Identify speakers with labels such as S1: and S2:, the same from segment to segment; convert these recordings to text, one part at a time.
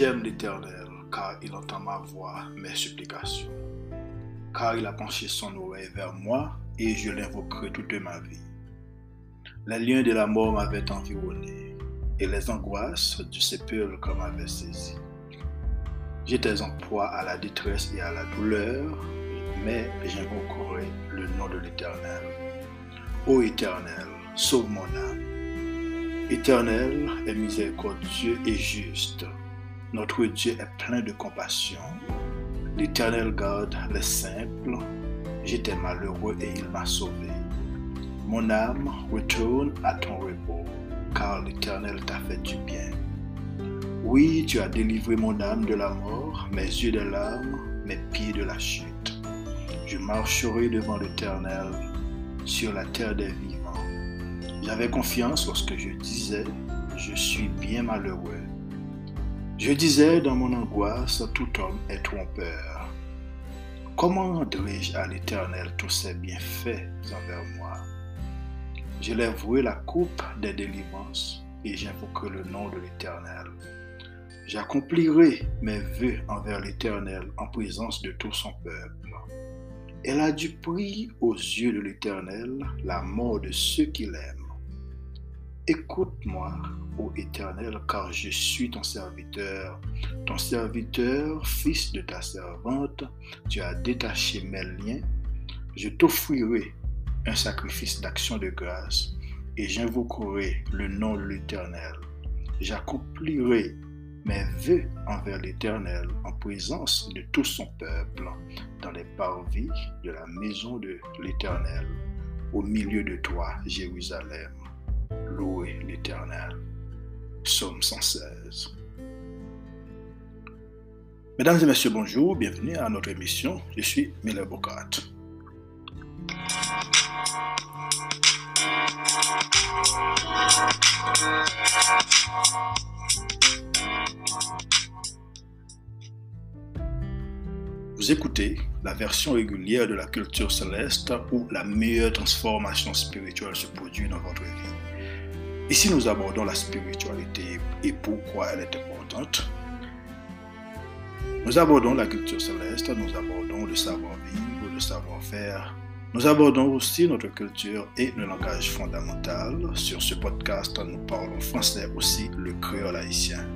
S1: J'aime l'Éternel, car il entend ma voix, mes supplications. Car il a penché son oreille vers moi, et je l'invoquerai toute ma vie. Les liens de la mort m'avaient environné, et les angoisses du sépulcre m'avaient saisi. J'étais en proie à la détresse et à la douleur, mais j'invoquerai le nom de l'Éternel. Ô Éternel, sauve mon âme. Éternel est miséricordieux et juste. Notre Dieu est plein de compassion. L'Éternel garde les simples. J'étais malheureux et il m'a sauvé. Mon âme retourne à ton repos, car l'Éternel t'a fait du bien. Oui, tu as délivré mon âme de la mort, mes yeux de l'âme, mes pieds de la chute. Je marcherai devant l'Éternel sur la terre des vivants. J'avais confiance lorsque je disais, je suis bien malheureux. Je disais dans mon angoisse, tout homme est trompeur. Comment rendrai-je à l'Éternel tous ses bienfaits envers moi? Je lèverai la coupe des délivrances et j'invoquerai le nom de l'Éternel. J'accomplirai mes vœux envers l'Éternel en présence de tout son peuple. Elle a du prix aux yeux de l'Éternel la mort de ceux qui l'aiment. Écoute-moi, ô Éternel, car je suis ton serviteur, ton serviteur, fils de ta servante. Tu as détaché mes liens. Je t'offrirai un sacrifice d'action de grâce et j'invoquerai le nom de l'Éternel. J'accomplirai mes vœux envers l'Éternel en présence de tout son peuple, dans les parvis de la maison de l'Éternel, au milieu de toi, Jérusalem. Louez l'Éternel. Psaume 116. Mesdames et messieurs, bonjour, bienvenue à notre émission. Je suis Miller Bocat. Vous écoutez la version régulière de la culture céleste où la meilleure transformation spirituelle se produit dans votre vie. Ici, nous abordons la spiritualité et pourquoi elle est importante. Nous abordons la culture céleste, nous abordons le savoir-vivre, le savoir-faire. Nous abordons aussi notre culture et le langage fondamental. Sur ce podcast, nous parlons français aussi, le créole haïtien.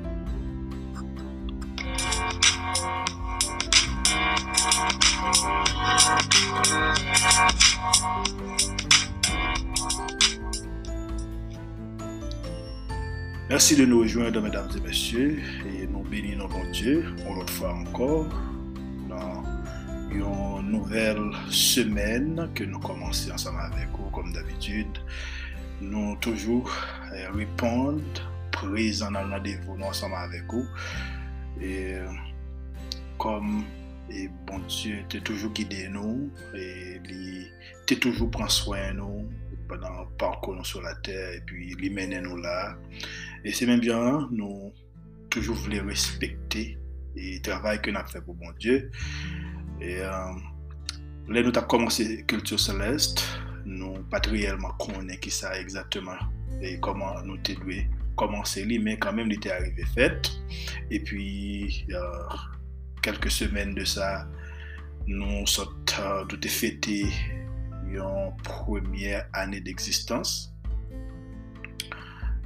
S1: Merci de nous rejoindre, mesdames et messieurs, et nous bénissons bon Dieu, une autre fois encore, dans une nouvelle semaine que nous commençons ensemble avec vous, comme d'habitude. Nous toujours répondre, présents dans le rendez-vous ensemble avec vous. Et comme et bon Dieu t'es toujours guidé nous et t'es toujours prend soin de nous pendant le parcours sur la terre et puis il mène nous là E se men byan, nou toujou vle respekte e travay ke nan fe pou bon Diyo. E um, euh, le nou ta komanse kultur seleste, nou patriyelman konen ki sa egzatman e koman nou te dwe komanse li, men kanmen li te arrive fet. E pi, uh, kelke semen de sa, nou sot uh, do te fete yon premye ane d'eksistans.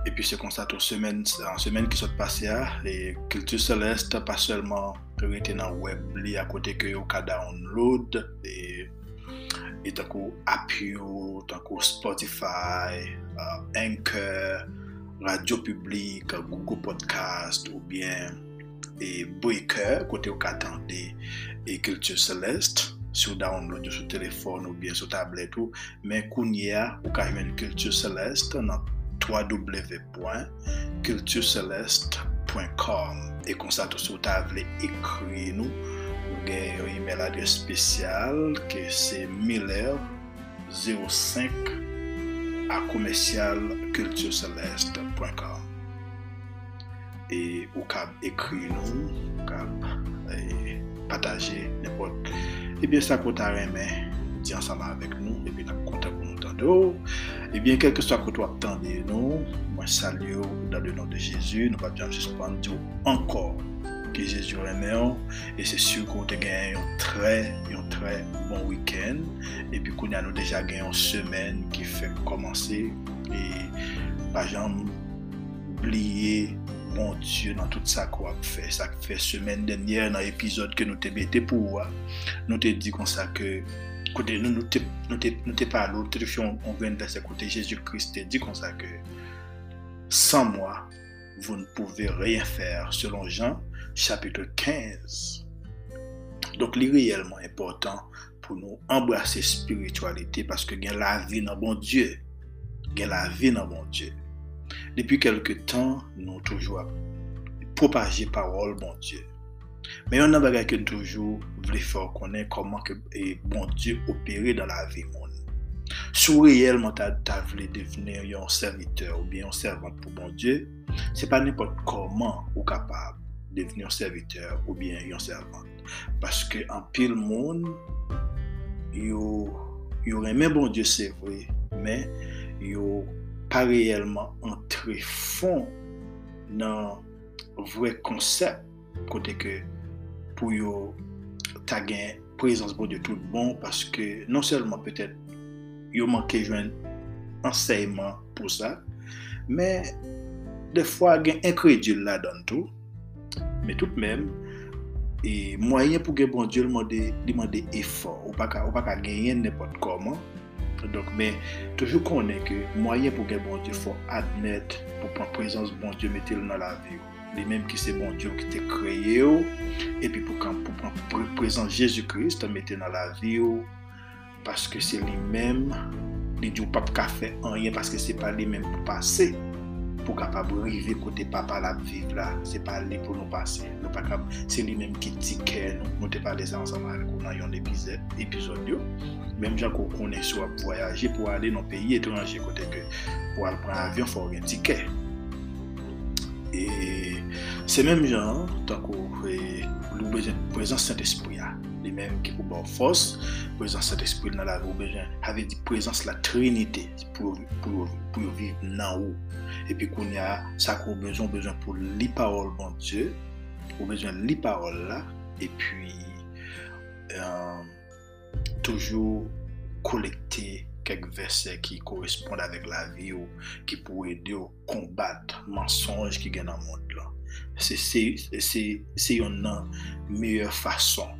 S1: E pi se konstat ou semen, an semen ki sot pase a, e Kultur Seleste pa selman rete nan web li akote ke yo ka download, e, e tankou Apio, tankou Spotify, uh, Anchor, Radio Public, Google Podcast ou bien e Breaker kote yo ka tante e Kultur Seleste. sou download yo sou telefon ou bien sou tablet ou, men kounye ou ka jwen Kultur Seleste nan www.cultureceleste.com E konsa tou sou ta vle ekri nou ou gen yon email adres spesyal ke se miller05 akomersyal cultureceleste.com E ou kab ekri nou, ou kab e, pataje nepot. Ebyen sa kota remen di ansama avek nou. Eldorado. Ebyen, kelke sa koto ap tande nou, mwen salye ou dan le nan de Jezu, nou pa diyan jispan diyo ankor ki Jezu reme ou, oh, e se sur kon te gen yon tre, yon tre bon week-end, epi kon yan nou deja gen yon semen ki fe komanse, e pa jan oubliye bon Diyo nan tout sa kwa ap fe, sa fe semen denyer nan epizod ke nou te bete pou wa, nou te di kon sa ke Kote nou nou te palo, te refyon on ven de se kote Jésus Christ te di kon sa ke San moi, vous ne pouvez rien faire selon Jean chapitre 15 Donk li reyelman important pou nou embrase spiritualite Paske gen la vi nan bon Dieu. Gen la vi nan bon Dieu. Depi kelke tan nou toujwa propaje parol bon Dieu Men yon nan bagay ke toujou vle fòr konen koman ke e bon Diyo opere dan la vi moun. Sou reyelman ta, ta vle devene yon serviteur ou bien yon servant pou bon Diyo, se pa nipot koman ou kapab devene yon serviteur ou bien yon servant. Paske an pil moun, yo, yo remen bon Diyo se vwe, men yo pa reyelman antre fon nan vwe konsep kote ke pou yo ta gen prezans bon de tout bon paske non selman petet yo manke jwen anseyman pou sa men defwa gen inkredil la dan tou men tout men e mwayen pou gen bon diyo li mande efor ou pa ka genyen nepot koman Donk men, toujou konen ke mwayen pou gen bon Diyo fò admet pou pran prezans bon Diyo metel nan la vi ou. li menm ki se bon Diyo ki te kreye yo, epi pou kan pou, pou prezant Jezu Krist, mette nan la vi yo, paske se li menm, li Diyo pap ka fe anyen, paske se pa li menm pou pase, pou kapab rive kote papa la vive la, se pa li pou nou pase, nou pa kap, se li menm ki tike nou, nou te pale zan zanman kou nan yon epizod yo, menm jan kou konen sou ap voyaje pou ale nan peyi etranje kote ke, pou al pran avyon fò gen tike, Se menm jan, tankou lou bejen prezant Saint-Esprit ya. Li menm ki pou bon fos, prezant Saint-Esprit nan la lou bejen. Ave di prezant la trinite pou yo viv nan ou. E pi koun ya sa kou bejon bejon pou li parol bon Diyo. Ou bejon li parol la. Epi euh, toujou kolekte kek verse ki koresponde avek la vi ou ki pou ede ou kombat mensonj ki gen nan moun la. Se yon nan meyye fason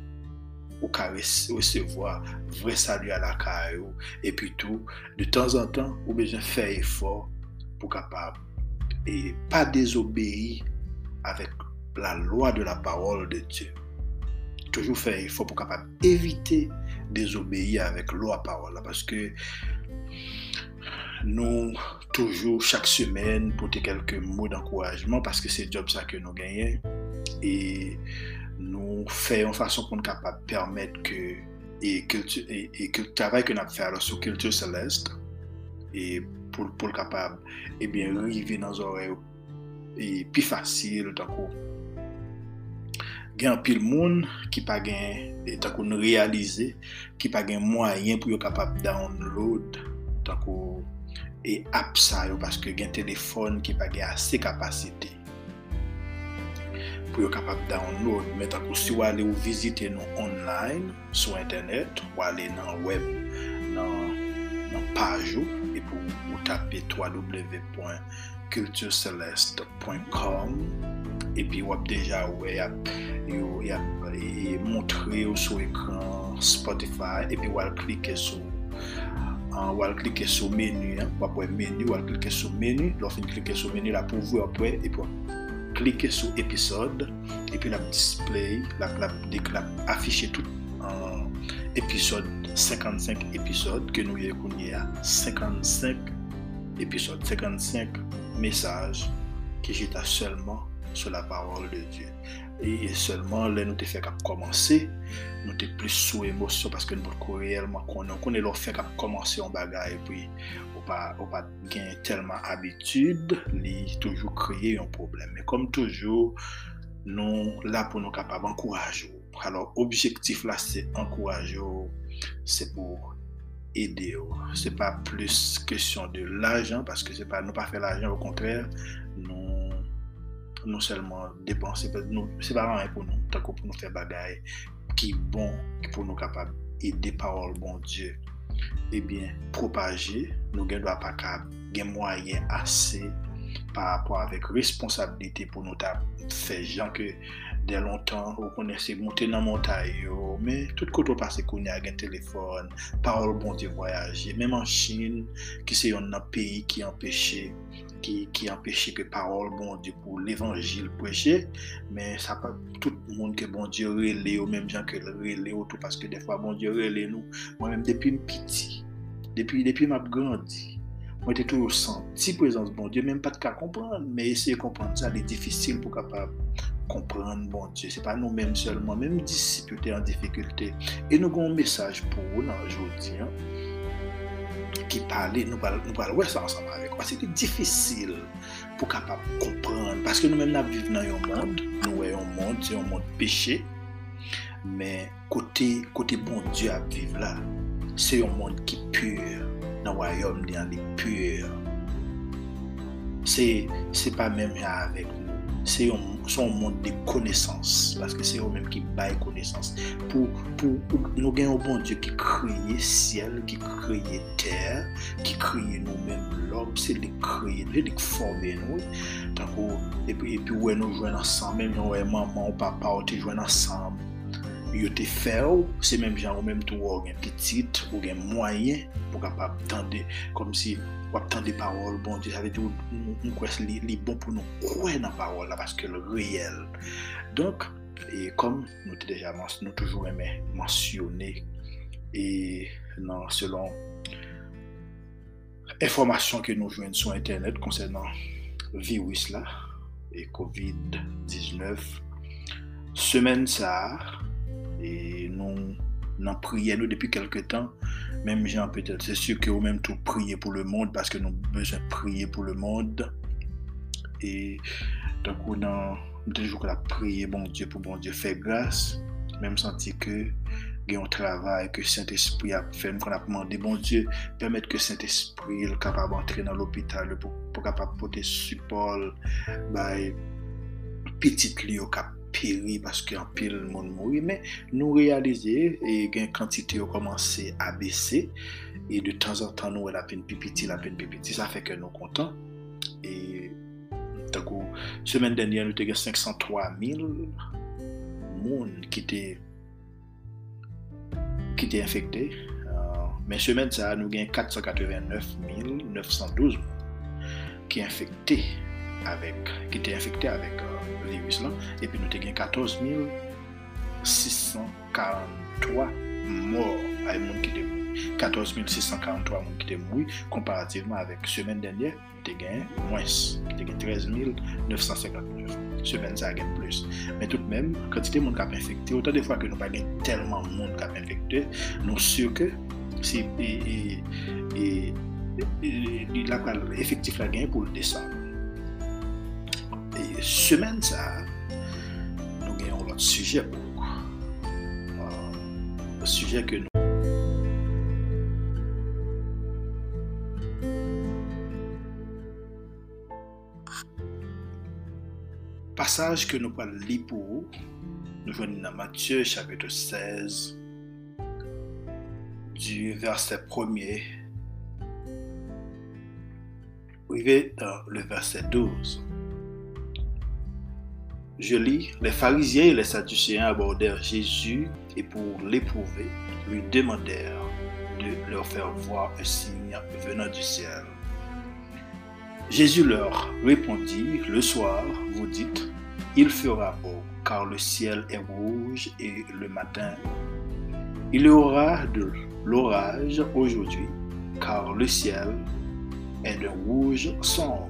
S1: ou ka resevoa vre sali ala kare ou epi tou, de tan zan tan ou bejen fè efor pou kapab e pa désobéi avek la loi de la parol de Diyo. Toujou fè efor pou kapab evite désobéi avèk lò a parol la, paske nou toujou chak semen pote kelke mou d'ankourajman paske se job sa ke nou genyen e nou fè yon fason pou nou kapap permèt ke e ke e travay ke nap fè alò sou kiltur selest e pou, l kapab ebyen rive nan zore e pi fasil tankou gen pil moun ki pa gen e tankou nou realize ki pa gen mwayen pou yo kapap download tankou e ap sa yo paske gen telefon ki pa gen ase kapasite. Pou yo kapap download, met akou si wale ou vizite nou online, sou internet, wale nan web, nan, nan page ou, e pou ou tape www.cultureceleste.com e pi wap deja we ap, yo, e ap, e montre yo sou ekran Spotify, e pi wale klike sou wal klike sou menu wap wè menu, wal klike sou menu lò fin klike sou menu la pou vwe wap wè epi wap klike sou episode epi la display la dik la afishe tout episode 55 episode ke nou ye kounye a 55 episode 55 mesaj ki jita selman sou la parol de Diyo. E selman lè nou te fèk ap komanse, nou te plis sou emosyon paske nou pot kou reyelman konon. Konen lò fèk ap komanse yon bagay, pwi ou pa, pa gen telman abitude, li toujou kreye yon problem. Me kom toujou, nou la pou nou kapab ankourajou. Alors, objektif la se ankourajou, se pou ede yo. Se pa plus kesyon de l'ajan, paske se pa nou pa fè l'ajan, au kontrèr, nou nou selman depanse, se pa ran pou nou, tako pou nou fe bagay ki bon, ki pou nou kapab e de parol bon Diyo, ebyen eh propaje, nou gen dwa pa kab, gen mwayen ase par rapport avek responsabilite pou nou ta fe jan ke de lontan ou konen se monte nan montay yo, men tout koto pase konen agen telefon, parol bon di voyaje, menman Chin ki se yon nan peyi ki empeshe ki, ki empeshe ke parol bon di pou l'evangil preche men sa pa tout moun ke bon di rele ou menm jan ke rele ou tout. Paske defwa bon di rele nou, mwen menm depi m piti, depi, depi m ap grandi moi j'étais toujours senti présence bon Dieu, même pas de cas comprendre, mais essayer de comprendre ça, c'est difficile pour capable comprendre bon Dieu. C'est pas nous-mêmes seulement, même disciples en difficulté. Et nous avons un message pour vous aujourd'hui. Hein qui parlait, nous parlons, parlons ça ensemble avec moi. C'était difficile pour comprendre. Parce que nous-mêmes, nous vivons dans un monde, nous voyons un monde, c'est un monde péché. Mais côté bon Dieu à vivre là, c'est un monde qui est pur. nan wayom di an li pur. Se, se pa menm ya avek nou. Se yon, son moun de konesans. Paske se yon menm ki bay konesans. Pou, pou, pou nou gen yon bon Diyo ki kriye siel, ki kriye ter, ki kriye nou menm lom, se li kriye, li li forme nou. Tako, epi, epi wè nou jwen ansan, menm nou wè maman ou papa ou te jwen ansan. yo te fè ou, se menm jan ou menm tou ou gen ptitit, ou gen mwayen, pou kapap tande, kom si wap tande parol, bon di, avè di ou kwes li, li bon pou nou kwen nan parol la, paske le reyel. Donk, e kom nou te deja, nou toujou remè mansyonè, e nan selon informasyon ke nou jwen sou internet konsen nan virus la, e COVID-19, semen sa a, E nou nan priye nou depi kelke tan, menm jan petel. Se sur ke ou menm tou priye pou le moun, paske nou bezan priye pou le moun. E tankou nan, mwen mteljou ke la priye bon Diyo pou bon Diyo fe grase, menm santi ke gen yon travay, ke Saint-Esprit ap fèm, kon ap mande bon Diyo, pèmèt ke Saint-Esprit l kapab antre nan l'opital, pou kapab pote supol, bay, pitit li yo kap peri paske an pil moun mouri, men nou realize e gen kantite yo komanse a bese, e de tan zan tan nou el apen pipiti, apen pipiti, sa feke nou kontan, e takou, semen denye nou te gen 503.000 moun ki te ki te infekte, uh, men semen sa nou gen 489.912 moun ki infekte avek, ki te infekte avek uh, virus lan, epi nou te gen 14643 mor ay moun ki te moui. 14643 moun ki te moui, komparativeman avèk semen denye, te gen mwens, te gen 13959. Semen sa gen plus. Men tout mèm, kantite moun kap infekte, otan de fwa ke nou pa gen telman moun kap infekte, nou syo ke si e, e, e, la pral efektif la gen pou l desan. Semaine ça, nous avons l'autre sujet pour euh, le sujet que nous passage que nous allons lire pour vous, nous venons dans Matthieu chapitre 16, du verset 1er, arrivé dans le verset 12. Je lis, les pharisiens et les sadducéens abordèrent Jésus et pour l'éprouver, lui demandèrent de leur faire voir un signe venant du ciel. Jésus leur répondit, le soir, vous dites, il fera beau, car le ciel est rouge et le matin. Il y aura de l'orage aujourd'hui, car le ciel est d'un rouge sombre.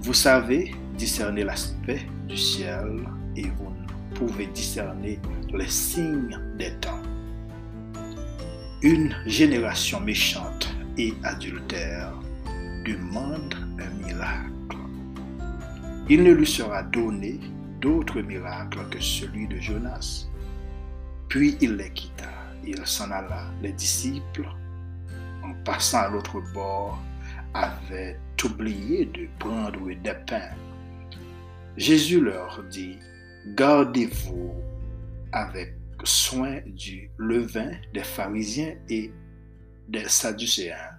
S1: Vous savez discerner l'aspect du ciel et vous pouvez discerner les signes des temps. Une génération méchante et adultère demande un miracle. Il ne lui sera donné d'autre miracle que celui de Jonas. Puis il les quitta il s'en alla. Les disciples, en passant à l'autre bord, avaient oublié de prendre des pains. Jésus leur dit, gardez-vous avec soin du levain des pharisiens et des sadducéens.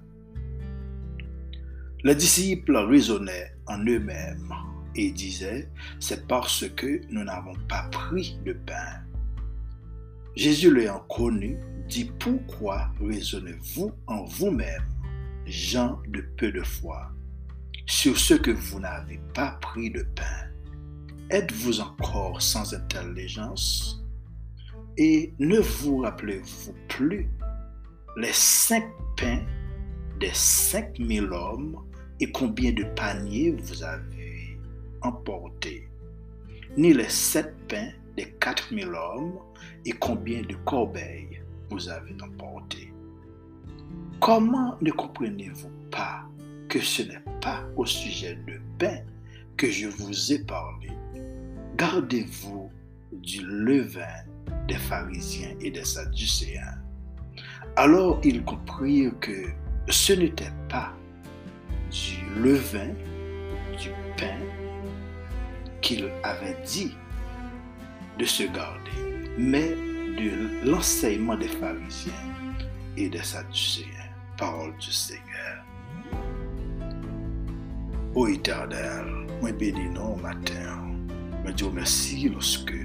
S1: Les disciples raisonnaient en eux-mêmes et disaient, c'est parce que nous n'avons pas pris de pain. Jésus l'ayant connu, dit, pourquoi raisonnez-vous en vous-même, gens de peu de foi, sur ce que vous n'avez pas pris de pain? Êtes-vous encore sans intelligence? Et ne vous rappelez-vous plus les cinq pains des cinq mille hommes et combien de paniers vous avez emportés? Ni les sept pains des quatre mille hommes et combien de corbeilles vous avez emportés? Comment ne comprenez-vous pas que ce n'est pas au sujet de pain que je vous ai parlé? Gardez-vous du levain des pharisiens et des sadducéens. Alors ils comprirent que ce n'était pas du levain, du pain qu'il avait dit de se garder, mais de l'enseignement des pharisiens et des sadducéens. Parole du Seigneur. Ô éternel, moi bénis nous matin. Mwen diyo mersi loske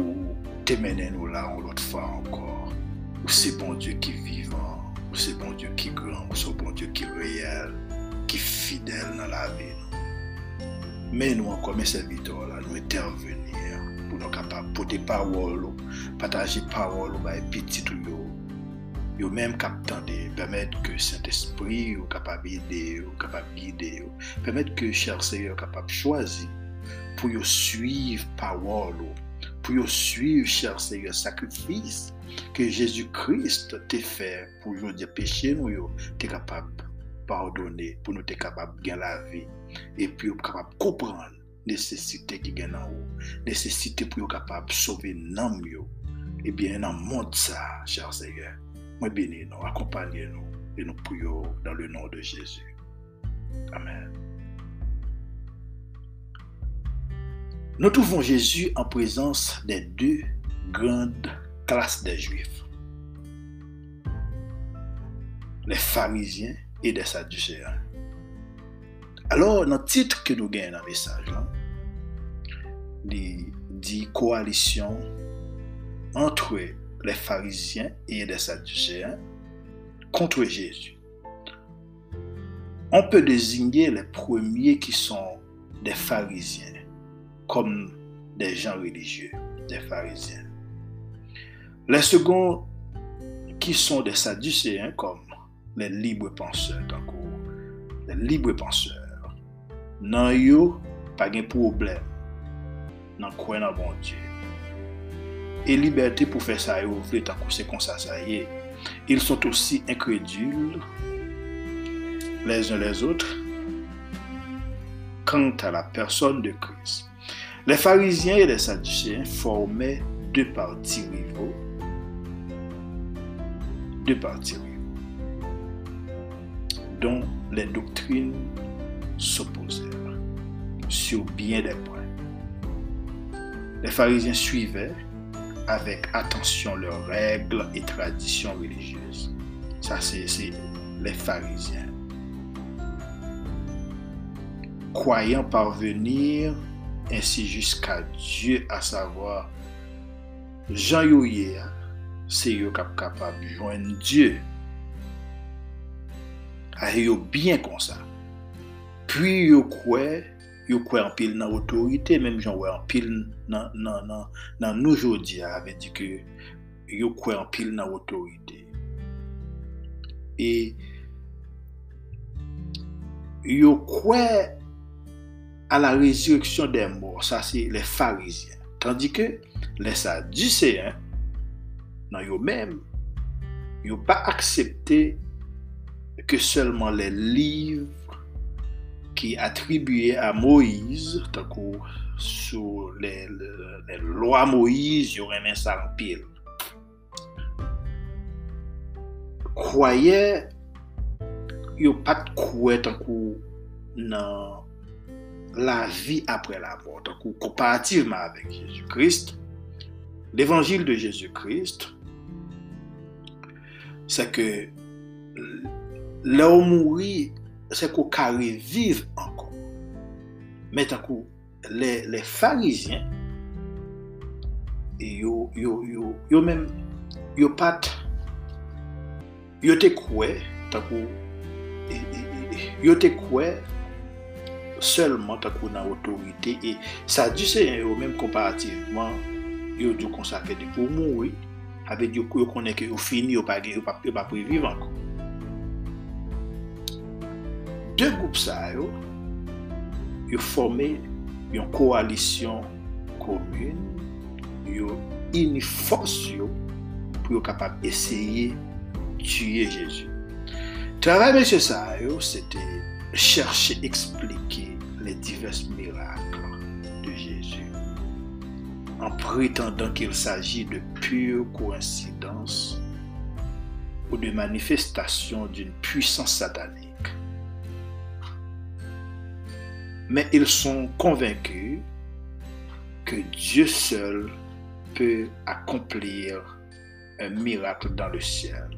S1: ou te menen nou la ou lot fwa ankor. Ou se bon Diyo ki vivan, ou se bon Diyo ki gran, ou se bon Diyo ki reyel, ki fidel nan la vi nou. Men nou ankor men se vitor la nou intervenir pou nou kapap pote parol ou, pataje parol ou bay piti tou yo. Yo menm kap tande, pemet ke Saint-Esprit ou kapap ide ou, kapap guide ou, pemet ke chèr seye ou kapap chwazi pour yo suivre parole pour suivre cher Seigneur sacrifice que Jésus-Christ t'a fait pour nous dire péché nous yo t'es capable pardonner pour nous t'es capable de la vie et puis capable comprendre nécessité qui gagne en haut nécessité pour être capable sauver l'âme et eh bien dans monde cher Seigneur moi bénis nous, accompagnez-nous et nous prions dans le nom de Jésus. Amen. Nous trouvons Jésus en présence des deux grandes classes des Juifs, les pharisiens et les sadducéens. Alors, dans le titre que nous gagnons dans le message, il dit coalition entre les pharisiens et les sadducéens contre Jésus. On peut désigner les premiers qui sont des pharisiens comme des gens religieux, des pharisiens. Les seconds qui sont des sadducéens comme les libres penseurs, les libres penseurs. Non yo, pas de problème. Dans quoi bon Dieu et liberté pour faire ça et ouvrir tant c'est comme ça, ça y est. Ils sont aussi incrédules les uns les autres quant à la personne de Christ. Les pharisiens et les sadducéens formaient deux partis rivaux. Deux partis rivaux dont les doctrines s'opposèrent sur bien des points. Les pharisiens suivaient avec attention leurs règles et traditions religieuses. Ça, c'est les pharisiens. Croyant parvenir ainsi jusqu'à Dieu, à savoir, jan yo ye a, se yo kap kapab jwen Diyo. A yo byen kon sa. Pwi yo kwe, yo kwe anpil nan otorite, menm jan wè anpil nan, nan, nan, nan nou jodi a, avè di ke yo kwe anpil nan otorite. E yo kwe à la résurrection des morts. Ça, c'est les pharisiens. Tandis que les sadducéens, non, dans eux-mêmes, ils n'ont pas accepté que seulement les livres qui attribuaient à Moïse, tant sous les, les, lois Moïse, ils auraient mis ça en pile. Croyaient, ils n'ont pas de couette en coup, non. la vie après la mort. Donc, comparativement avec Jésus-Christ, l'évangile de Jésus-Christ, c'est que là où mourir, c'est qu'au carré vivre encore. Mais d'un coup, les, les pharisiens, yo, yo, yo, yo même, yo pat, yo te koué, d'un coup, yo te koué, seulement tant qu'on a autorité, et ça dit c'est même comparativement, yo dit qu'on s'appelle pour mourir, avec du coup, yo connaît que yo fini, yo pas, yo pas, yo pas vivre encore. Deux groupes ça, yo, yo formé une coalition commune, yo une force yo, pour yo capable essayer tuer Jésus. Travail M. Sayo, c'était chercher, expliquer les divers miracles de Jésus, en prétendant qu'il s'agit de pure coïncidence ou de manifestation d'une puissance satanique. Mais ils sont convaincus que Dieu seul peut accomplir un miracle dans le ciel.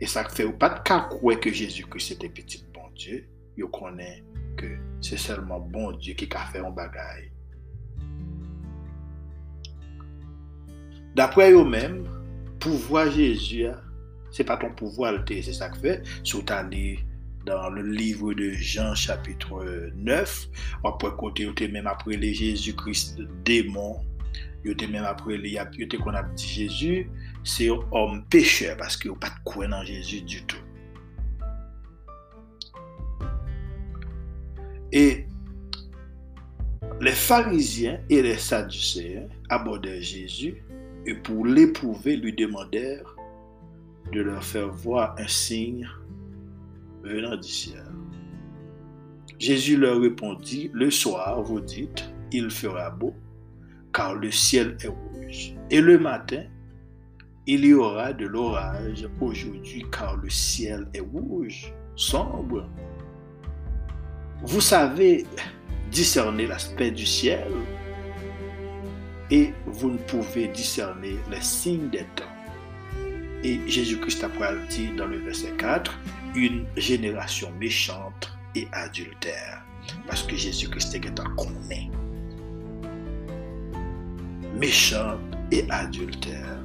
S1: Et ça fait pas de cas que Jésus-Christ était petit bon Dieu. yo konen ke se selman bon Diyo ki ka fe yon bagay. Dapre yo men, pouvoi Jezu, se pa ton pouvoi alte, se sa kfe, sou tan li dan le livre de Jean chapitre 9, apre kote yo te men apre li Jezu Christ demon, yo te men apre li yo te kon ap di Jezu, se yo om peche, paske yo pat kwen nan Jezu du tout. Et les pharisiens et les sadducéens abordèrent Jésus et pour l'éprouver lui demandèrent de leur faire voir un signe venant du ciel. Jésus leur répondit, le soir, vous dites, il fera beau, car le ciel est rouge. Et le matin, il y aura de l'orage aujourd'hui, car le ciel est rouge, sombre. Vous savez discerner l'aspect du ciel et vous ne pouvez discerner les signes des temps. Et Jésus-Christ après dit dans le verset 4, une génération méchante et adultère. Parce que Jésus-Christ est un connaît. Méchante et adultère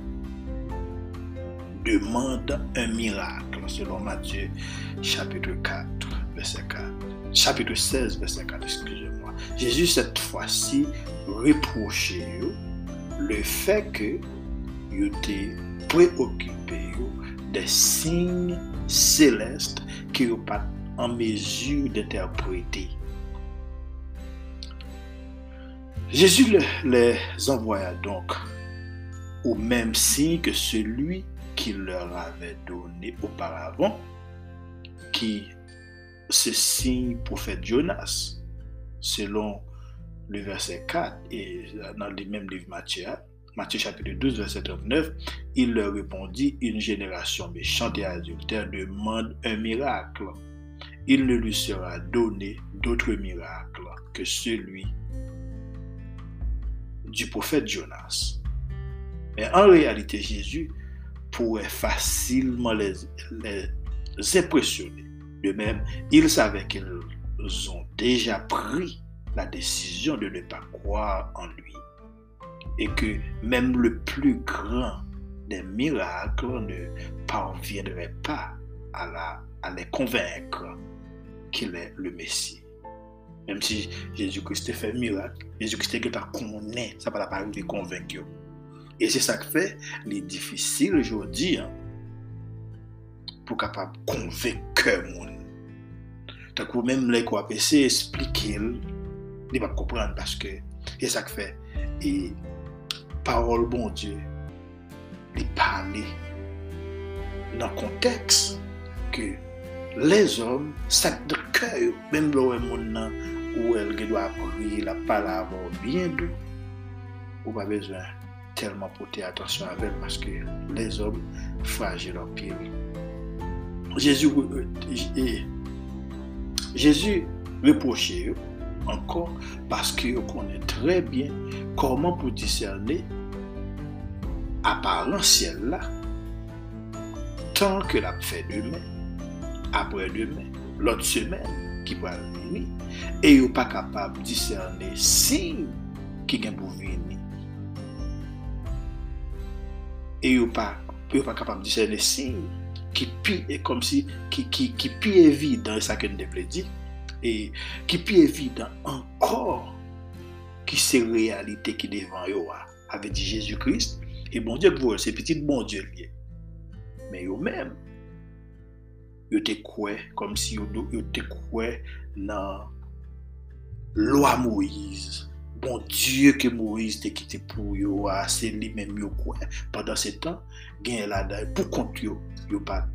S1: demande un miracle, selon Matthieu chapitre 4, verset 4. Chapitre 16, verset 4, excusez-moi. Jésus, cette fois-ci, reprochait le fait que il était préoccupé des signes célestes qui n'ont pas en mesure d'interpréter. Jésus les envoya donc au même signe que celui qu'il leur avait donné auparavant, qui ce signe prophète Jonas, selon le verset 4 et dans le même livre Matthieu, Matthieu chapitre 12, verset 39, il leur répondit, une génération méchante et adultère demande un miracle. Il ne lui sera donné d'autre miracle que celui du prophète Jonas. Mais en réalité, Jésus pourrait facilement les, les impressionner. De même, il savait qu'ils ont déjà pris la décision de ne pas croire en lui et que même le plus grand des miracles ne parviendrait pas à, la, les convaincre qu'il est le Messie. Même si Jésus-Christ fait miracle, Jésus-Christ est connaît, ça ne va pas arriver convaincre. Et c'est ça qui fait les difficiles aujourd'hui hein, pour capable convaincre le Takou menm lè kwa apese, esplike l, li pa kompran, paske, e sak fe, e parol bon Diyo, li pale, nan konteks, ke les om, sak de kèy, menm lò wè moun nan, ou el ge do apri la palavon bien dou, ou pa bezwen telman pote atensyon avèl maske les om fraje lò pye. Jezou, e, Jezu reproche yo ankon paske yo konen tre bien koman pou diserne aparan siel la tan ke la fe demen apre demen, lot semen ki pou alveni e yo pa kapab diserne sin ki gen pou veni e yo pa, yo pa kapab diserne sin ki pi e kom si, ki, ki, ki pi evidant, sa ke nou deple di, e ki pi evidant ankor ki se realite ki devan yo a. Ave di Jezu Christ, e bon diek vou, se petit bon diek liye. Men yo men, yo te kwe, kom si yo, do, yo te kwe nan lwa Moïse, bon Diyo ke Moïse te kite pou yo a, se li menm yo kwen. Pendan se tan, gen la day pou kont yo, yo pat,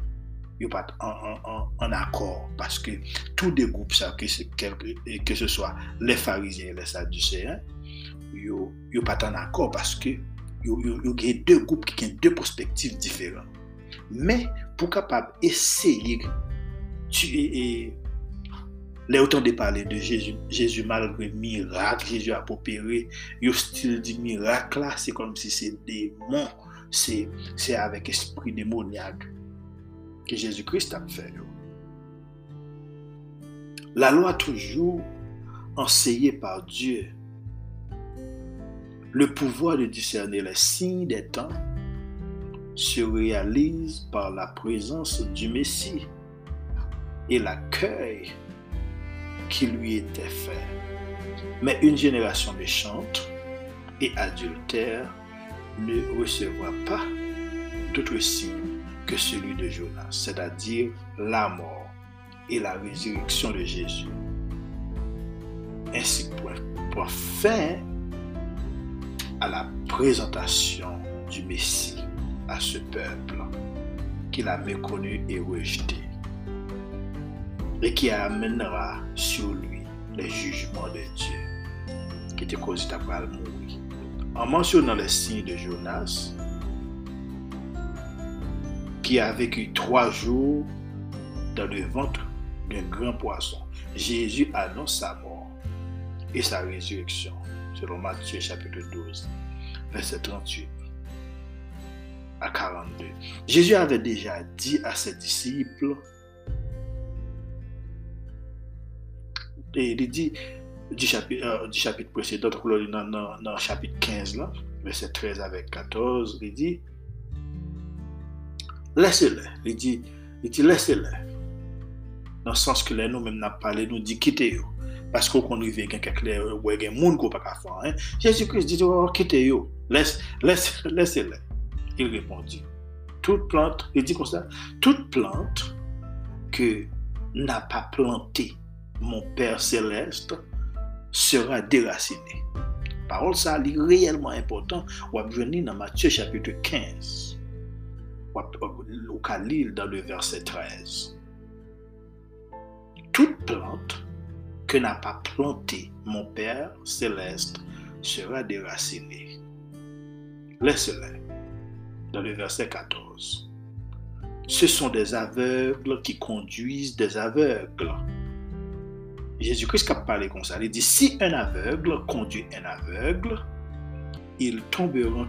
S1: yo pat an, an, an, an akor. Paske tout de goup sa, ke se, kelke, ke se swa le farizyen, le saduseyen, yo, yo pat an akor paske yo, yo gen de goup ki gen de perspektiv diferan. Men, pou kapab eseye tu e, e les autant de parler de Jésus, Jésus malgré miracle, Jésus a opéré, le style du miracle là, c'est comme si c'est démon, c'est, c'est avec esprit démoniaque que Jésus-Christ a fait. La loi toujours enseignée par Dieu, le pouvoir de discerner les signes des temps se réalise par la présence du Messie et l'accueil qui lui était fait. Mais une génération méchante et adultère ne recevra pas d'autre signe que celui de Jonas, c'est-à-dire la mort et la résurrection de Jésus. Ainsi pour fin à la présentation du Messie à ce peuple qu'il a méconnu et rejeté et qui amènera sur lui les jugements de Dieu qui était causé à mourir. En mentionnant les signes de Jonas, qui a vécu trois jours dans le ventre d'un grand poisson. Jésus annonce sa mort et sa résurrection, selon Matthieu chapitre 12, verset 38 à 42. Jésus avait déjà dit à ses disciples, et il dit du chapitre, chapitre précédent, dans, le chapitre 15, là, verset 13 avec 14, il dit, laissez-le. Il dit, il dit laissez-le. Dans le sens que nous-mêmes, n'a parlé, nous dit quittez-le. Parce qu'on connaît quelqu'un ou un monde qui pas faire. Hein. Jésus-Christ dit oh, quittez-le. Laisse, laisse, laissez-le. Il répondit toute plante, il dit comme ça, toute plante que n'a pas planté mon Père céleste sera déracinée. Parole ça, est réellement important. Venir dans Matthieu chapitre 15 au Khalil dans le verset 13. Toute plante que n'a pas planté mon Père céleste sera déracinée. Laisse-le dans le verset 14. Ce sont des aveugles qui conduisent des aveugles. Jésus-Christ a parlé comme ça. Il dit, si un aveugle conduit un aveugle, ils tomberont,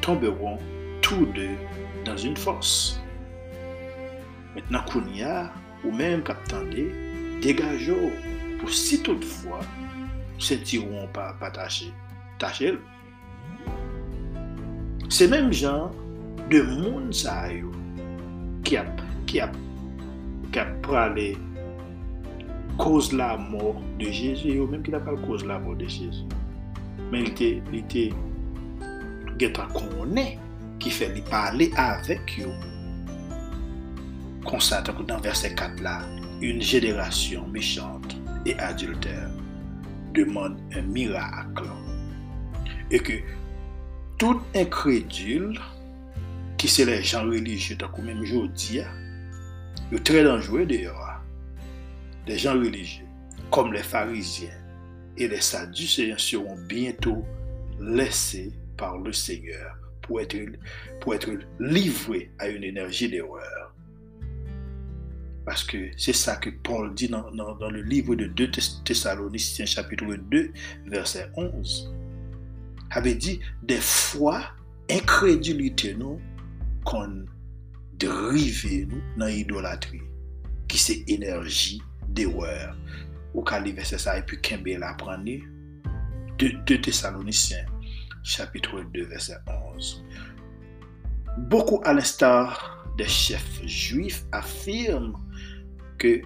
S1: tomberont tous deux dans une force. Maintenant, Kounia, ou même Captandé, dégageons pour si toutefois, sentiront pas, pas tâcher, tâcher. C'est même genre de monde qui a, qui qui a parlé cause la mort de Jésus, yo menm ki la pal cause la mort de Jésus. Men li te, li te, geta konen, ki fe li pale avek yo. Konsa, takou dan verse 4 la, un jenerasyon mechante e adulter demande un mirakl. E ke, tout inkredul, ki se le jan religieux takou menm jodi ya, yo tre danjwe de yo a. Les gens religieux, comme les pharisiens et les sadducéens, seront bientôt laissés par le Seigneur pour être, pour être livré à une énergie d'erreur. Parce que c'est ça que Paul dit dans, dans, le livre de 2 Thessaloniciens chapitre 2 verset 11. Avait dit des fois incrédulité nous qu'on drive nous dans l'idolâtrie qui c'est énergie dewer. Ou ka li verse sa epi kembe la pran li. 2 Thessaloniciens chapitre 2 verset 11. Beaucoup à l'instar des chefs juifs affirment que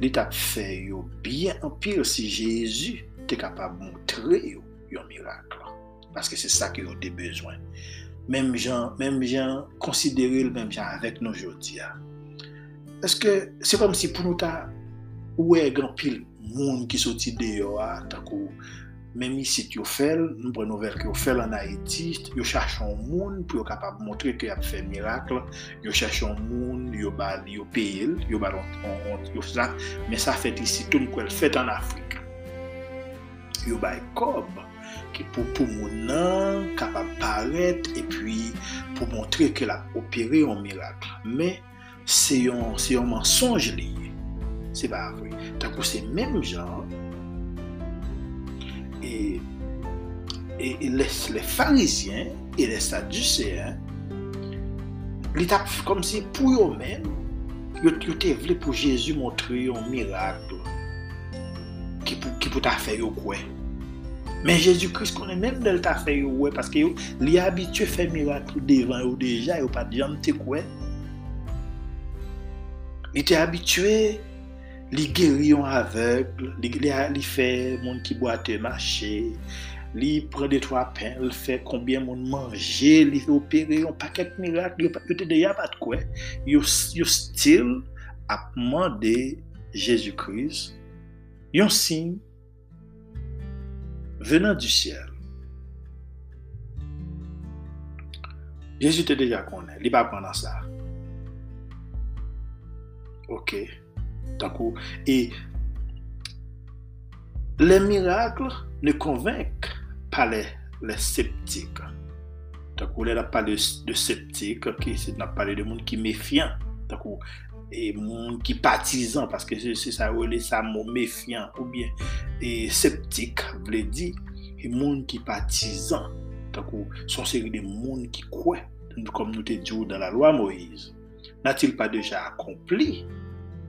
S1: l'état fait bien en pire si Jésus était capable de montrer un miracle. Parce que c'est ça qu'ils ont des besoins. Même gens, même gens, considérer le même gens avec nous aujourd'hui. eske se kom si pou nou ta ouè gran pil moun ki soti deyo a takou menm isit yo fel, nou pren ouver ki yo fel an Haiti, yo chachon moun pou yo kapab montre ki ap fe mirakl, yo chachon moun, yo bal, yo peyel, yo bal an, yo sa, men sa fet isi ton kwen fet an Afrika. Yo bay kob, ki pou pou moun nan kapab paret, e pi pou montre ki la opere an mirakl. Men, se yon, yon mensonj li. Se ba avwe. Takou se menm jan, e, e, e les, les farizyen, e les saduseyen, li tap kom si pou yo men, yo, yo te vle pou Jezu montre yon mirakl ki pou, ki pou ta fe yo kwen. Men Jezu Kris konen men del ta fe yo kwen, paske yo li abitue fe mirakl devan yo deja, yo pa diyan te kwen, Li te abitwe, li geryon avekl, li, li, li fe moun ki boate mache, li pre de to apen, li fe konbyen moun manje, li fe opere yon paket mirak, yo, yo te deya pat kwe, yo, yo stil apman de Jezu Kriz, yon sin venan du siel. Jezu te deja konen, li pa pran nan sa. Ok. Et les miracles ne convainquent pas les, sceptiques. D'accord, là, pas de, de sceptiques, c'est n'a parlé de monde qui méfiant. D'accord, et monde qui partisan parce que c'est ça est ça mot méfiant ou bien et sceptique veut dire et monde qui partisan. D'accord, sont série de monde qui croient comme nous te dit dans la loi Moïse. N'a-t-il pas déjà accompli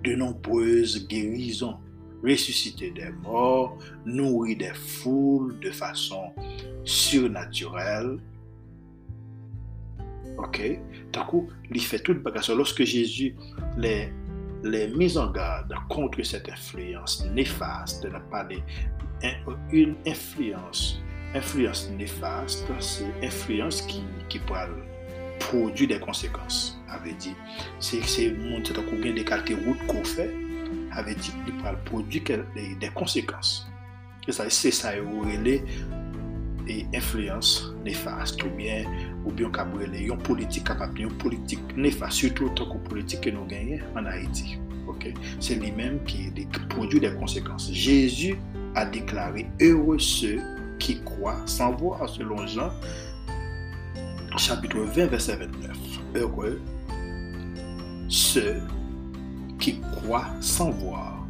S1: de nombreuses guérisons, ressuscité des morts, nourri des foules de façon surnaturelle? Ok? D'un coup, il fait tout bagage. Lorsque Jésus les, les en garde contre cette influence néfaste, de parler une influence, influence néfaste, c'est influence qui, qui parle produit des conséquences. Avait dit, c'est mon bien des quelques routes qu'on fait, avait dit, il produit des, conséquences. C'est ça, les et influence néfaste ou bien ou bien les une politique capable une politique néfaste surtout tant que politique que nous gagnons en Haïti ok? C'est lui-même qui produit des conséquences Jésus a déclaré heureux ceux qui croient sans voir selon Jean chapitre 20, verset 29. Heureux ceux qui croient sans voir.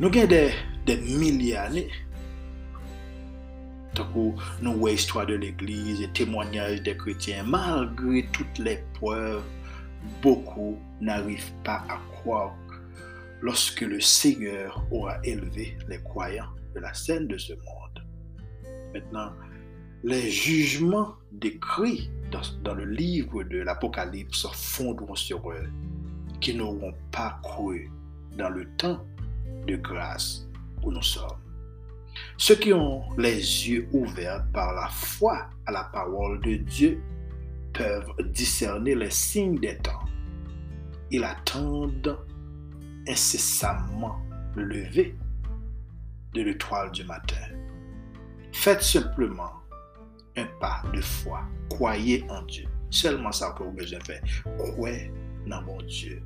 S1: Nous avons des, des milliers d'années. Nous avons l'histoire de l'Église et témoignages des chrétiens. Malgré toutes les preuves, beaucoup n'arrivent pas à croire lorsque le Seigneur aura élevé les croyants de la scène de ce monde. Maintenant, les jugements décrits dans, le livre de l'Apocalypse fondront sur eux, qui n'auront pas cru dans le temps de grâce où nous sommes. Ceux qui ont les yeux ouverts par la foi à la parole de Dieu peuvent discerner les signes des temps. Ils attendent incessamment le lever de l'étoile du matin. Faites simplement un pas de foi. Croyez en Dieu. Seulement ça que vous besoin faire. Croyez dans mon Dieu.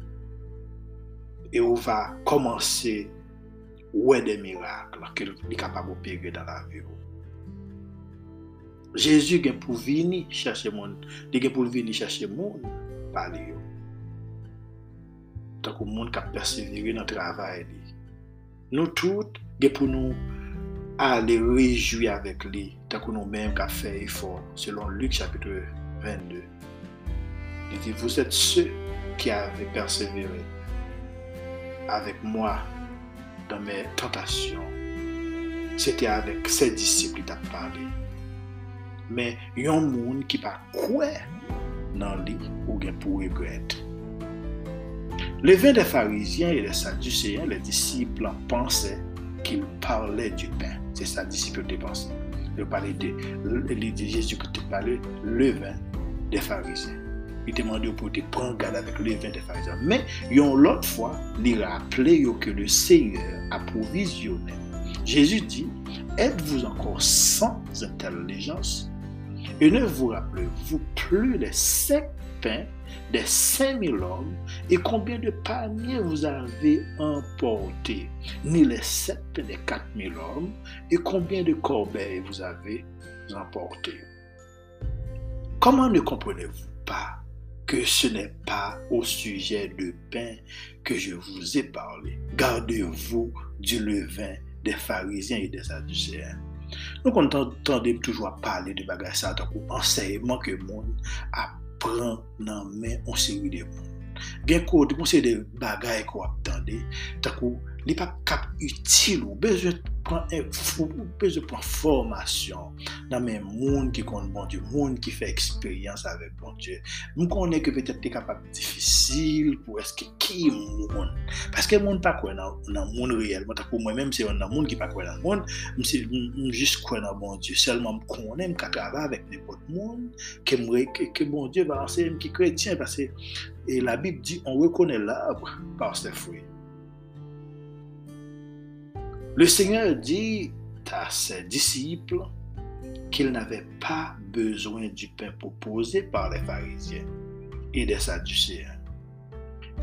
S1: Et on va commencer ouais des miracles qu'il est capable d'opérer dans la vie. Jésus gen pou vini chache moun. Li gen pou vini chache moun pale yo. Takou moun ka persevere nan travay li. Nou tout gen pou nou ale rejoui avek li. Takou nou menm ka fe efor. Selon Luke chapitre 22. Li di, vous êtes ceux qui avez persévéré avec moi dans mes tentations. C'était avec ses disciples qui t'a parlé. Mais il y a un monde qui pas quoi dans lui ou pour regretter. Le vin des pharisiens et des sadducéens, les disciples pensaient qu'ils parlaient du pain. C'est ça, disciples de pensaient. Il parlait de, dit Jésus qui te parlait le vin des pharisiens. Il demandait pour te prendre garde avec le vin des pharisiens. Mais, l'autre fois, il rappelait que le Seigneur a provisionné. Jésus dit, êtes-vous encore sans intelligence? Et ne vous rappelez-vous plus des cinq pains des cinq mille hommes et combien de paniers vous avez emportés, ni les sept pains des quatre mille hommes et combien de corbeilles vous avez emportés. Comment ne comprenez-vous pas que ce n'est pas au sujet de pain que je vous ai parlé? Gardez-vous du levain des pharisiens et des sadducéens. Nou kon tande toujwa pale de bagay sa takou anseyman ke moun apren nan men onseyman de moun. Gen kou di konsey de bagay kou ap tande takou li pa kap util eh, ou bezwe pran formasyon nan men moun ki kon bon Diyo, moun ki fe eksperyans avek bon Diyo. Moun konen ke petet te kapap difisil pou eske ki moun. Paske moun pa kwen nan, nan moun reyel. Mwen takou mwen menm se yon nan moun ki pa kwen nan moun, mwen jist kwen nan bon Diyo. Selman m konen m katrava avek nepot moun, ke, ke, ke bon Diyo va anse m ki kretyen. Pase e, la Bib di, on rekone la par se fwe. Le Seigneur dit à ses disciples qu'ils n'avaient pas besoin du pain proposé par les pharisiens et les sadducéens.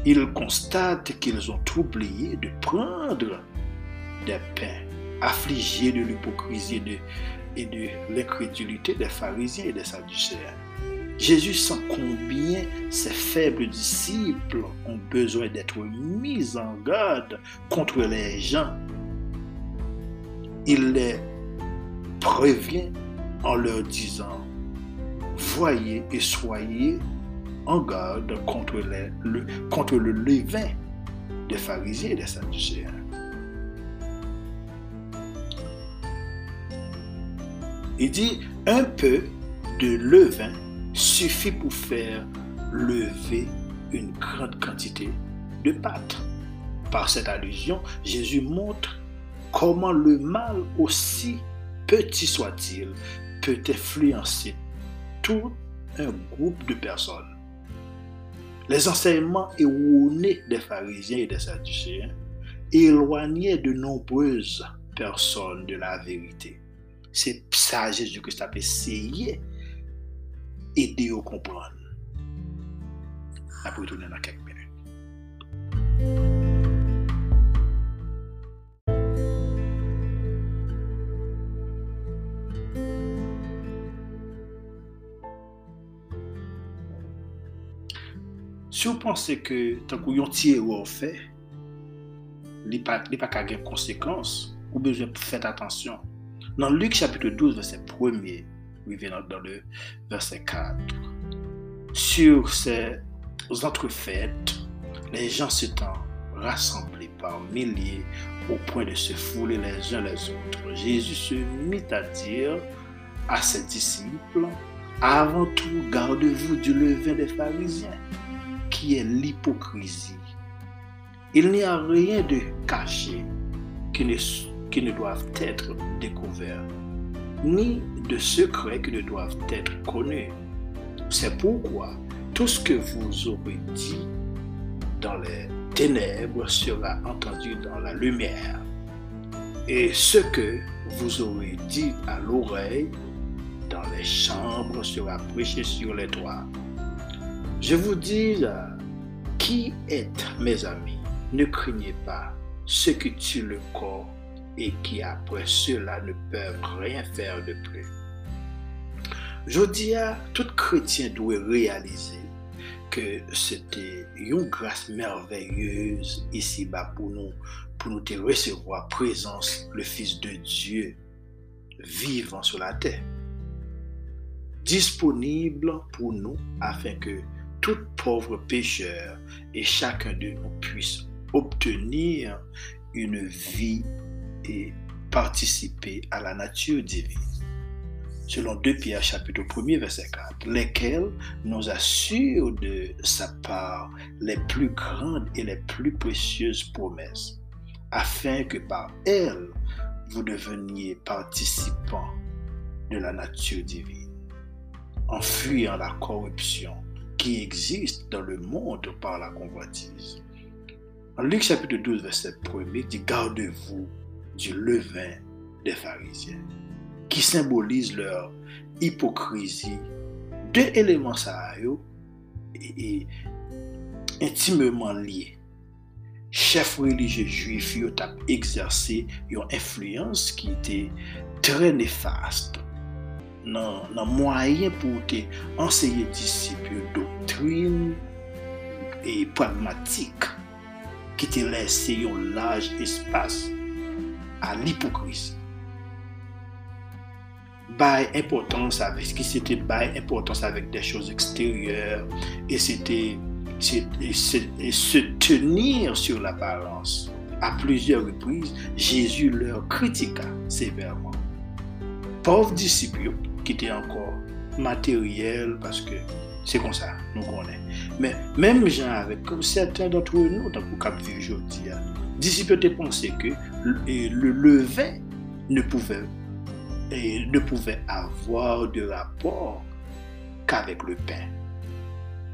S1: Il constate qu'ils ont oublié de prendre des pains, affligés de l'hypocrisie et de l'incrédulité des pharisiens et des sadducéens. Jésus sent combien ses faibles disciples ont besoin d'être mis en garde contre les gens il les prévient en leur disant, voyez et soyez en garde contre, le, levain des pharisiens et des sadducéens. Il dit, un peu de levain suffit pour faire lever une grande quantité de pâte. Par cette allusion, Jésus montre comment le mal, aussi petit soit-il, peut influencer tout un groupe de personnes. Les enseignements erronés des pharisiens et des sadducéens éloignaient de nombreuses personnes de la vérité. C'est ça Jésus-Christ a essayé d'aider à comprendre. Après, retourner dans quelques minutes. Si vous pensez que tant que yon ti ou fait, li pa, li pa ka gen konsekans, ou besoin faire attention. Dans Luc chapitre 12, verset 1er, dans le verset 4, sur ces entrefaites, les gens s'étant rassemblés par milliers au point de se fouler les uns les autres, Jésus se mit à dire à ses disciples, avant tout, gardez-vous du levain des pharisiens qui est l'hypocrisie. Il n'y a rien de caché qui ne, qui ne être découverts, ni de secrets qui ne doivent être connus. C'est pourquoi tout ce que vous aurez dit dans les ténèbres sera entendu dans la lumière, et ce que vous aurez dit à l'oreille dans les chambres sera prêché sur les toits. Je vous dis, euh, qui êtes mes amis, ne craignez pas ce qui tue le corps et qui après cela ne peuvent rien faire de plus. Je dis à tout chrétien doit réaliser que c'était une grâce merveilleuse ici-bas pour nous, pour nous recevoir présence, le Fils de Dieu, vivant sur la terre, disponible pour nous afin que tout pauvre pécheur et chacun de nous puisse obtenir une vie et participer à la nature divine. Selon 2 Pierre chapitre 1 verset 4, lesquels nous assurent de sa part les plus grandes et les plus précieuses promesses, afin que par elles vous deveniez participants de la nature divine, en fuyant la corruption qui existe dans le monde par la convoitise. En Luc chapitre 12, verset 1 dit Gardez-vous du levain des pharisiens, qui symbolise leur hypocrisie. Deux éléments ça et, intimement liés. Chef religieux juif yo tap exerse yon influence qui était très néfaste. nan, nan mwayen pou te anseye disip do doctrine et pragmatique qui te laissé un large espace à l'hypocrisie. Bail importance avec qui c'était bail importance avec des choses extérieures et c'était se tenir sur l'apparence. À plusieurs reprises, Jésus leur critiqua sévèrement. Pauvres disciples qui étaient encore matériels parce que c'est comme ça, nous connaissons. Mais même gens avec, comme certains d'entre nous, dans le cap aujourd'hui, disciples pensaient que le levain ne pouvait, ne pouvait avoir de rapport qu'avec le pain.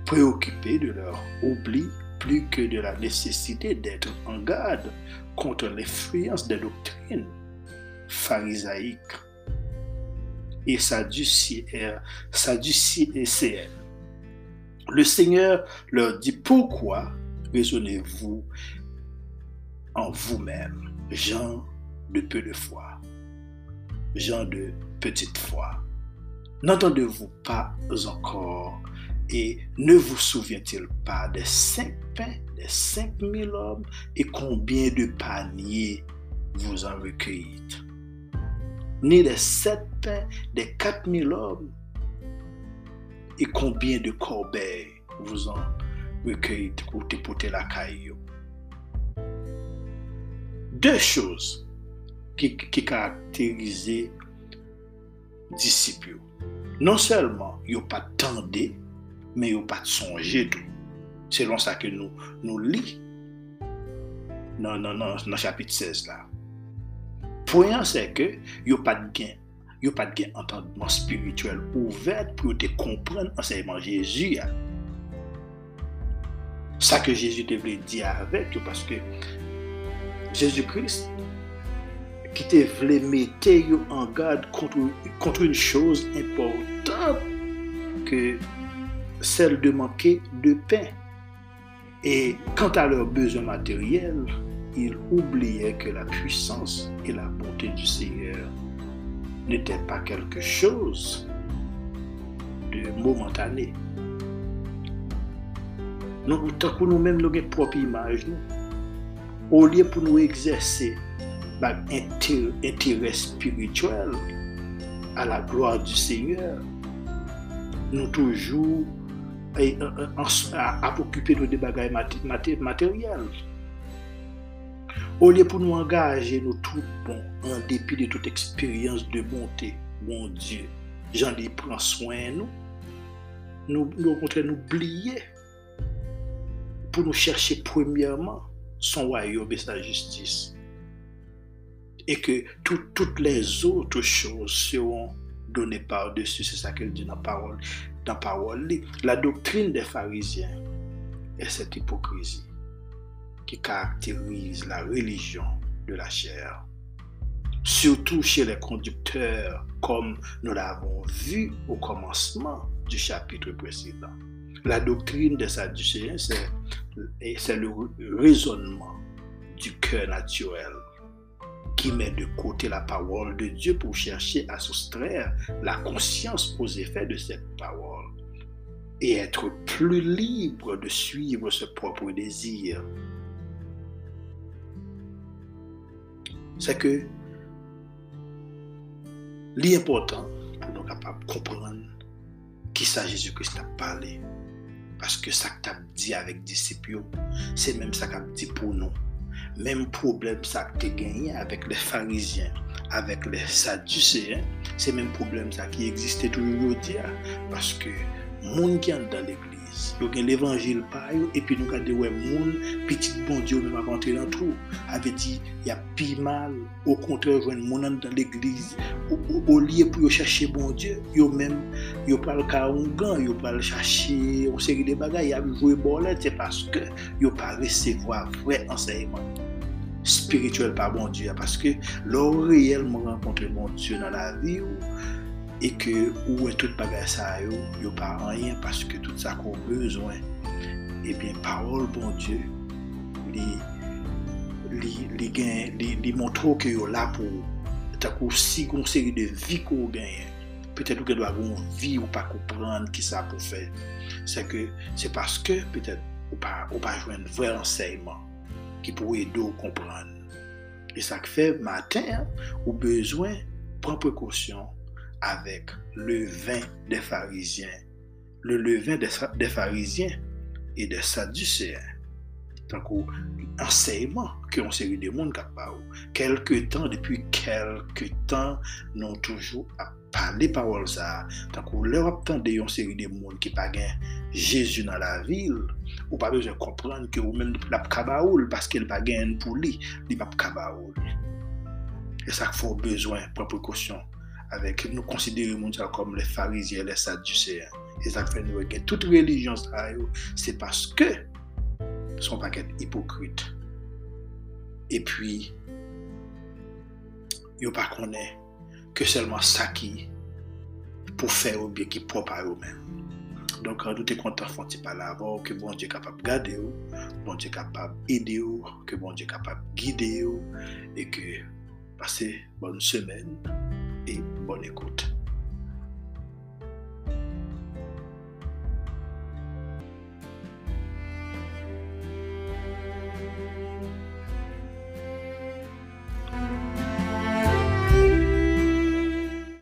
S1: Préoccupés de leur oubli plus que de la nécessité d'être en garde contre l'influence des doctrines pharisaïques et sadducéennes le Seigneur leur dit, pourquoi raisonnez-vous en vous-même, gens de peu de foi, gens de petite foi. N'entendez-vous pas encore? Et ne vous souvient-il pas des cinq pains, des cinq mille hommes? Et combien de paniers vous en recueillez Ni des sept pains, des quatre mille hommes? et combien de corbeilles vous en recueillez pour déportez la caillou. Deux choses qui, qui caractérisaient disciples. Non seulement ils n'ont pas tendé, mais ils n'ont pas songé tout. Selon ça que nous, nous lisons dans, dans, dans, dans chapitre 16 là. Poyen se ke yo pat gen a pas de entendement spirituel ouvert pour te comprendre l'enseignement Jésus. Ça que Jésus te voulait dire avec, parce que Jésus-Christ, qui te voulait mettre en garde contre, contre une chose importante que celle de manquer de pain. Et quant à leurs besoins matériels, ils oubliaient que la puissance et la bonté du Seigneur n'était pas quelque chose de momentané. Nous, tant que nous-mêmes, nous avons propre image, au lieu pour nous exercer un intérêt spirituel à la gloire du Seigneur, nous toujours à, occuper de des bagages matériels. Au lieu pour nous engager, nous tout bon, en dépit de toute expérience de bonté, mon Dieu, j'en ai prend soin nous, nous, nous, nous oublier pour nous chercher premièrement son royaume et sa justice. Et que toutes les autres choses seront données par-dessus. C'est ça qu'elle dit dans la parole. Dans la, parole. la doctrine des pharisiens est cette hypocrisie qui caractérise la religion de la chair. Surtout chez les conducteurs, comme nous l'avons vu au commencement du chapitre précédent. La doctrine des Sadducéens, c'est le raisonnement du cœur naturel qui met de côté la parole de Dieu pour chercher à soustraire la conscience aux effets de cette parole et être plus libre de suivre ce propre désir. C'est que l'important pour nous capables de comprendre qui ça Jésus-Christ a parlé. Parce que ça que dit avec disciples, c'est même ça qu'a dit pour nous. Même problème ça que gagné avec les pharisiens, avec les sadducéens, c'est même problème ça qui existait toujours aujourd'hui. Parce que monde qui est dans l'église, Yo gen l'évangile pa yo, epi nou kade wè moun, petit bon Diyo mè mè rentre dans trou. Ave di, y a pi mal, au kontre jwen moun an dan au liye pou yo chache bon Diyo, yo mèm, yo pral ka ongan, yo pral chache, ou seri de bagay, ya joué bolet, se paske yo pral resevoa vre enseyman spirituel pa bon Diyo, paske lò reyel mè rencontre bon Diyo nan la vi ou, e ke ou wè tout bagay sa yo, yo pa anyen, paske tout sa kon bezwen, ebyen parol bon Diyo, li, li, li gen, li, li montrou ke yo la pou, takou si goun seri de vi ko genyen, petè tou ke do agon vi ou pa koupran ki sa pou fè, se ke, se paske petè ou pa, ou pa jwen vre anseyman, ki pou e do koupran. E sa ke fè matin, ou bezwen, pran prekosyon, avec le vin des pharisiens, le levain des, des pharisiens et des sadducéens. Tankou, anseyman ki yon seri de moun kap pa ou. Kelke tan, depi kelke tan, nou toujou ap pale parol sa. Tankou, lè wap tan de yon seri de moun ki pa gen Jezu nan la vil, ou pa bej kompran ki ou men l ap kaba ou, paske l pa gen pou li, li ap kaba ou. E sa k fò bezwen, pren prekosyon. avèk nou konsidere moun sa kom le farizye, le sadjuseyan. E sak fè nou gen tout religion sa yo, se paske son paket hipokrite. E pwi, yo pa konè ke selman sa ki pou fè ou bie ki pou pa yo men. Donk an nou te kontan fonti pa la avon, ke bon Dje kapap gade yo, bon Dje kapap ede yo, ke bon Dje kapap guide yo, e ke pase bonn semen, e bonne écoute.